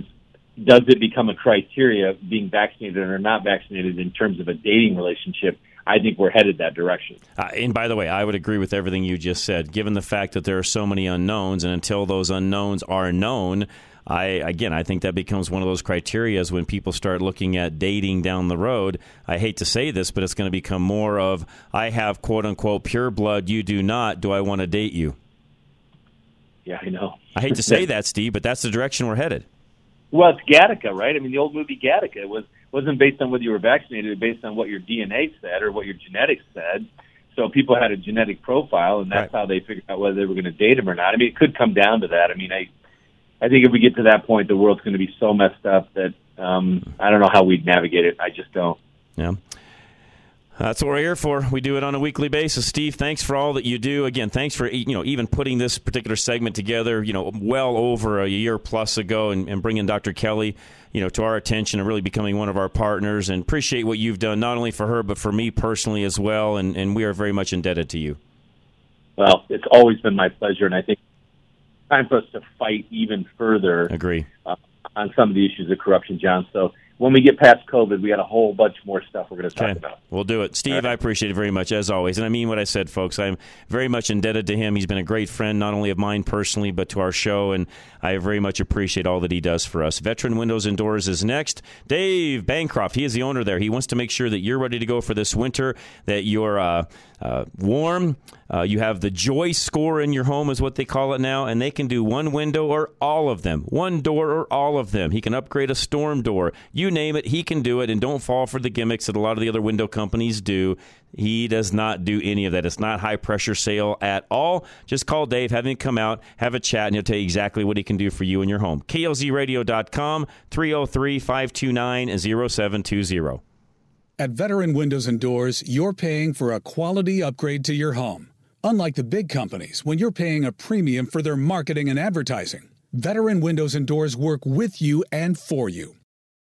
does it become a criteria being vaccinated or not vaccinated in terms of a dating relationship? I think we're headed that direction. Uh, and by the way, I would agree with everything you just said. Given the fact that there are so many unknowns, and until those unknowns are known, I again, I think that becomes one of those criterias when people start looking at dating down the road. I hate to say this, but it's going to become more of I have quote unquote pure blood, you do not. Do I want to date you? Yeah, I know. I hate to say that, Steve, but that's the direction we're headed. Well, it's Gattaca, right? I mean, the old movie Gattaca was wasn't based on whether you were vaccinated, it was based on what your DNA said or what your genetics said. So people had a genetic profile, and that's right. how they figured out whether they were going to date him or not. I mean, it could come down to that. I mean, I, I think if we get to that point, the world's going to be so messed up that um, I don't know how we'd navigate it. I just don't. Yeah. That's what we're here for. We do it on a weekly basis. Steve, thanks for all that you do. Again, thanks for you know even putting this particular segment together. You know, well over a year plus ago, and, and bringing Dr. Kelly, you know, to our attention and really becoming one of our partners. And appreciate what you've done not only for her but for me personally as well. And, and we are very much indebted to you. Well, it's always been my pleasure, and I think time for us to fight even further. Agree uh, on some of the issues of corruption, John. So when we get past COVID, we got a whole bunch more stuff we're going to talk okay. about. We'll do it. Steve, right. I appreciate it very much, as always. And I mean what I said, folks. I'm very much indebted to him. He's been a great friend, not only of mine personally, but to our show. And I very much appreciate all that he does for us. Veteran Windows and Doors is next. Dave Bancroft, he is the owner there. He wants to make sure that you're ready to go for this winter, that you're uh, uh, warm. Uh, you have the Joy Score in your home, is what they call it now, and they can do one window or all of them, one door or all of them. He can upgrade a storm door. You name it, he can do it. And don't fall for the gimmicks that a lot of the other window companies do. He does not do any of that. It's not high pressure sale at all. Just call Dave, have him come out, have a chat, and he'll tell you exactly what he can do for you in your home. KLZradio.com, 303 529 0720. At Veteran Windows and Doors, you're paying for a quality upgrade to your home. Unlike the big companies, when you're paying a premium for their marketing and advertising, Veteran Windows and Doors work with you and for you.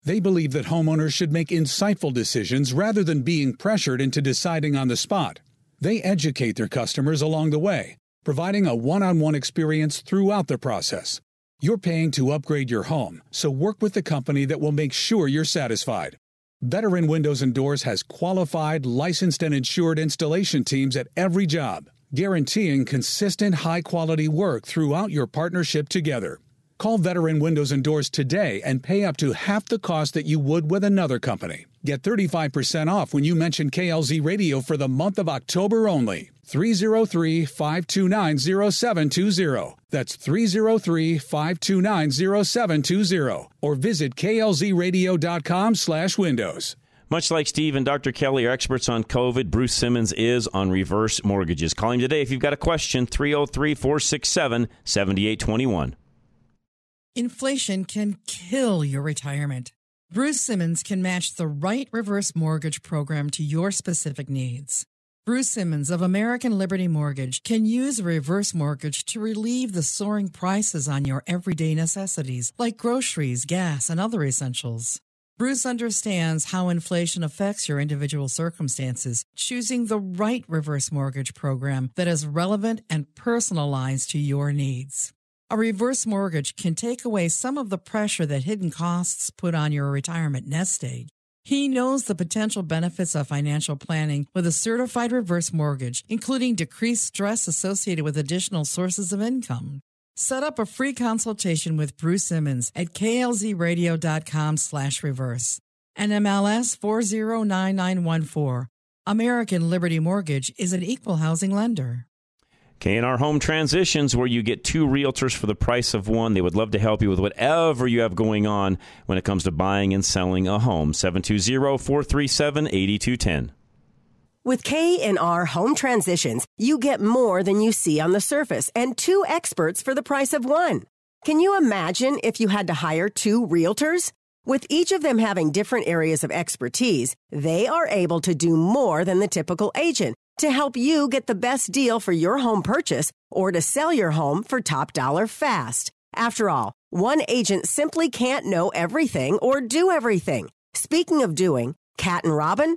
They believe that homeowners should make insightful decisions rather than being pressured into deciding on the spot. They educate their customers along the way, providing a one on one experience throughout the process. You're paying to upgrade your home, so work with the company that will make sure you're satisfied. Veteran Windows and Doors has qualified, licensed, and insured installation teams at every job, guaranteeing consistent, high quality work throughout your partnership together. Call Veteran Windows and Doors today and pay up to half the cost that you would with another company. Get 35% off when you mention KLZ Radio for the month of October only. 303 529 0720. That's 303 529 0720. Or visit klzradio.com slash windows. Much like Steve and Dr. Kelly are experts on COVID, Bruce Simmons is on reverse mortgages. Call him today if you've got a question, 303 467 7821. Inflation can kill your retirement. Bruce Simmons can match the right reverse mortgage program to your specific needs. Bruce Simmons of American Liberty Mortgage can use a reverse mortgage to relieve the soaring prices on your everyday necessities like groceries, gas, and other essentials. Bruce understands how inflation affects your individual circumstances, choosing the right reverse mortgage program that is relevant and personalized to your needs. A reverse mortgage can take away some of the pressure that hidden costs put on your retirement nest egg he knows the potential benefits of financial planning with a certified reverse mortgage, including decreased stress associated with additional sources of income. Set up a free consultation with Bruce Simmons at klzradio.com slash reverse. NMLS 409914. American Liberty Mortgage is an equal housing lender. K&R Home Transitions, where you get two realtors for the price of one. They would love to help you with whatever you have going on when it comes to buying and selling a home. 720-437-8210. With K&R Home Transitions, you get more than you see on the surface and two experts for the price of one. Can you imagine if you had to hire two realtors? With each of them having different areas of expertise, they are able to do more than the typical agent to help you get the best deal for your home purchase or to sell your home for top dollar fast. After all, one agent simply can't know everything or do everything. Speaking of doing, Cat and Robin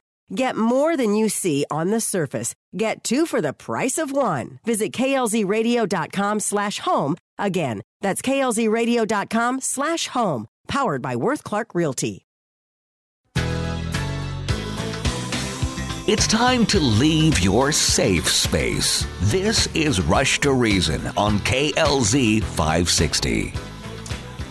Get more than you see on the surface. Get two for the price of one. Visit klzradio.com slash home. Again, that's klzradio.com slash home. Powered by Worth Clark Realty. It's time to leave your safe space. This is Rush to Reason on KLZ 560.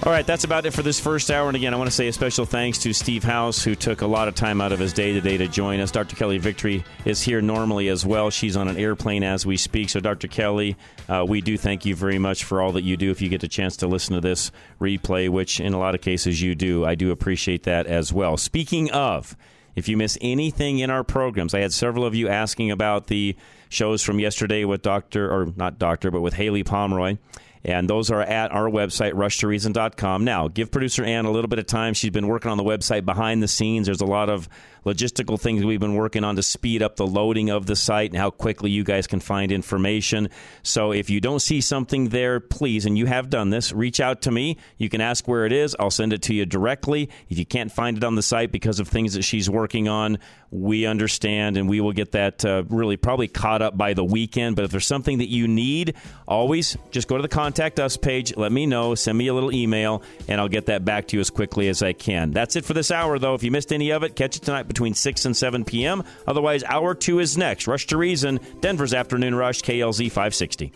All right, that's about it for this first hour. And again, I want to say a special thanks to Steve House, who took a lot of time out of his day today to join us. Dr. Kelly Victory is here normally as well. She's on an airplane as we speak. So, Dr. Kelly, uh, we do thank you very much for all that you do. If you get a chance to listen to this replay, which in a lot of cases you do, I do appreciate that as well. Speaking of, if you miss anything in our programs, I had several of you asking about the shows from yesterday with Dr. or not Doctor, but with Haley Pomeroy. And those are at our website, rushtoreason.com. Now, give producer Ann a little bit of time. She's been working on the website behind the scenes. There's a lot of logistical things we've been working on to speed up the loading of the site and how quickly you guys can find information. So if you don't see something there, please, and you have done this, reach out to me. You can ask where it is. I'll send it to you directly. If you can't find it on the site because of things that she's working on, we understand and we will get that uh, really probably caught up by the weekend. But if there's something that you need, always just go to the contact us page. Let me know. Send me a little email and I'll get that back to you as quickly as I can. That's it for this hour, though. If you missed any of it, catch it tonight between 6 and 7 p.m. Otherwise, hour two is next. Rush to Reason, Denver's Afternoon Rush, KLZ 560.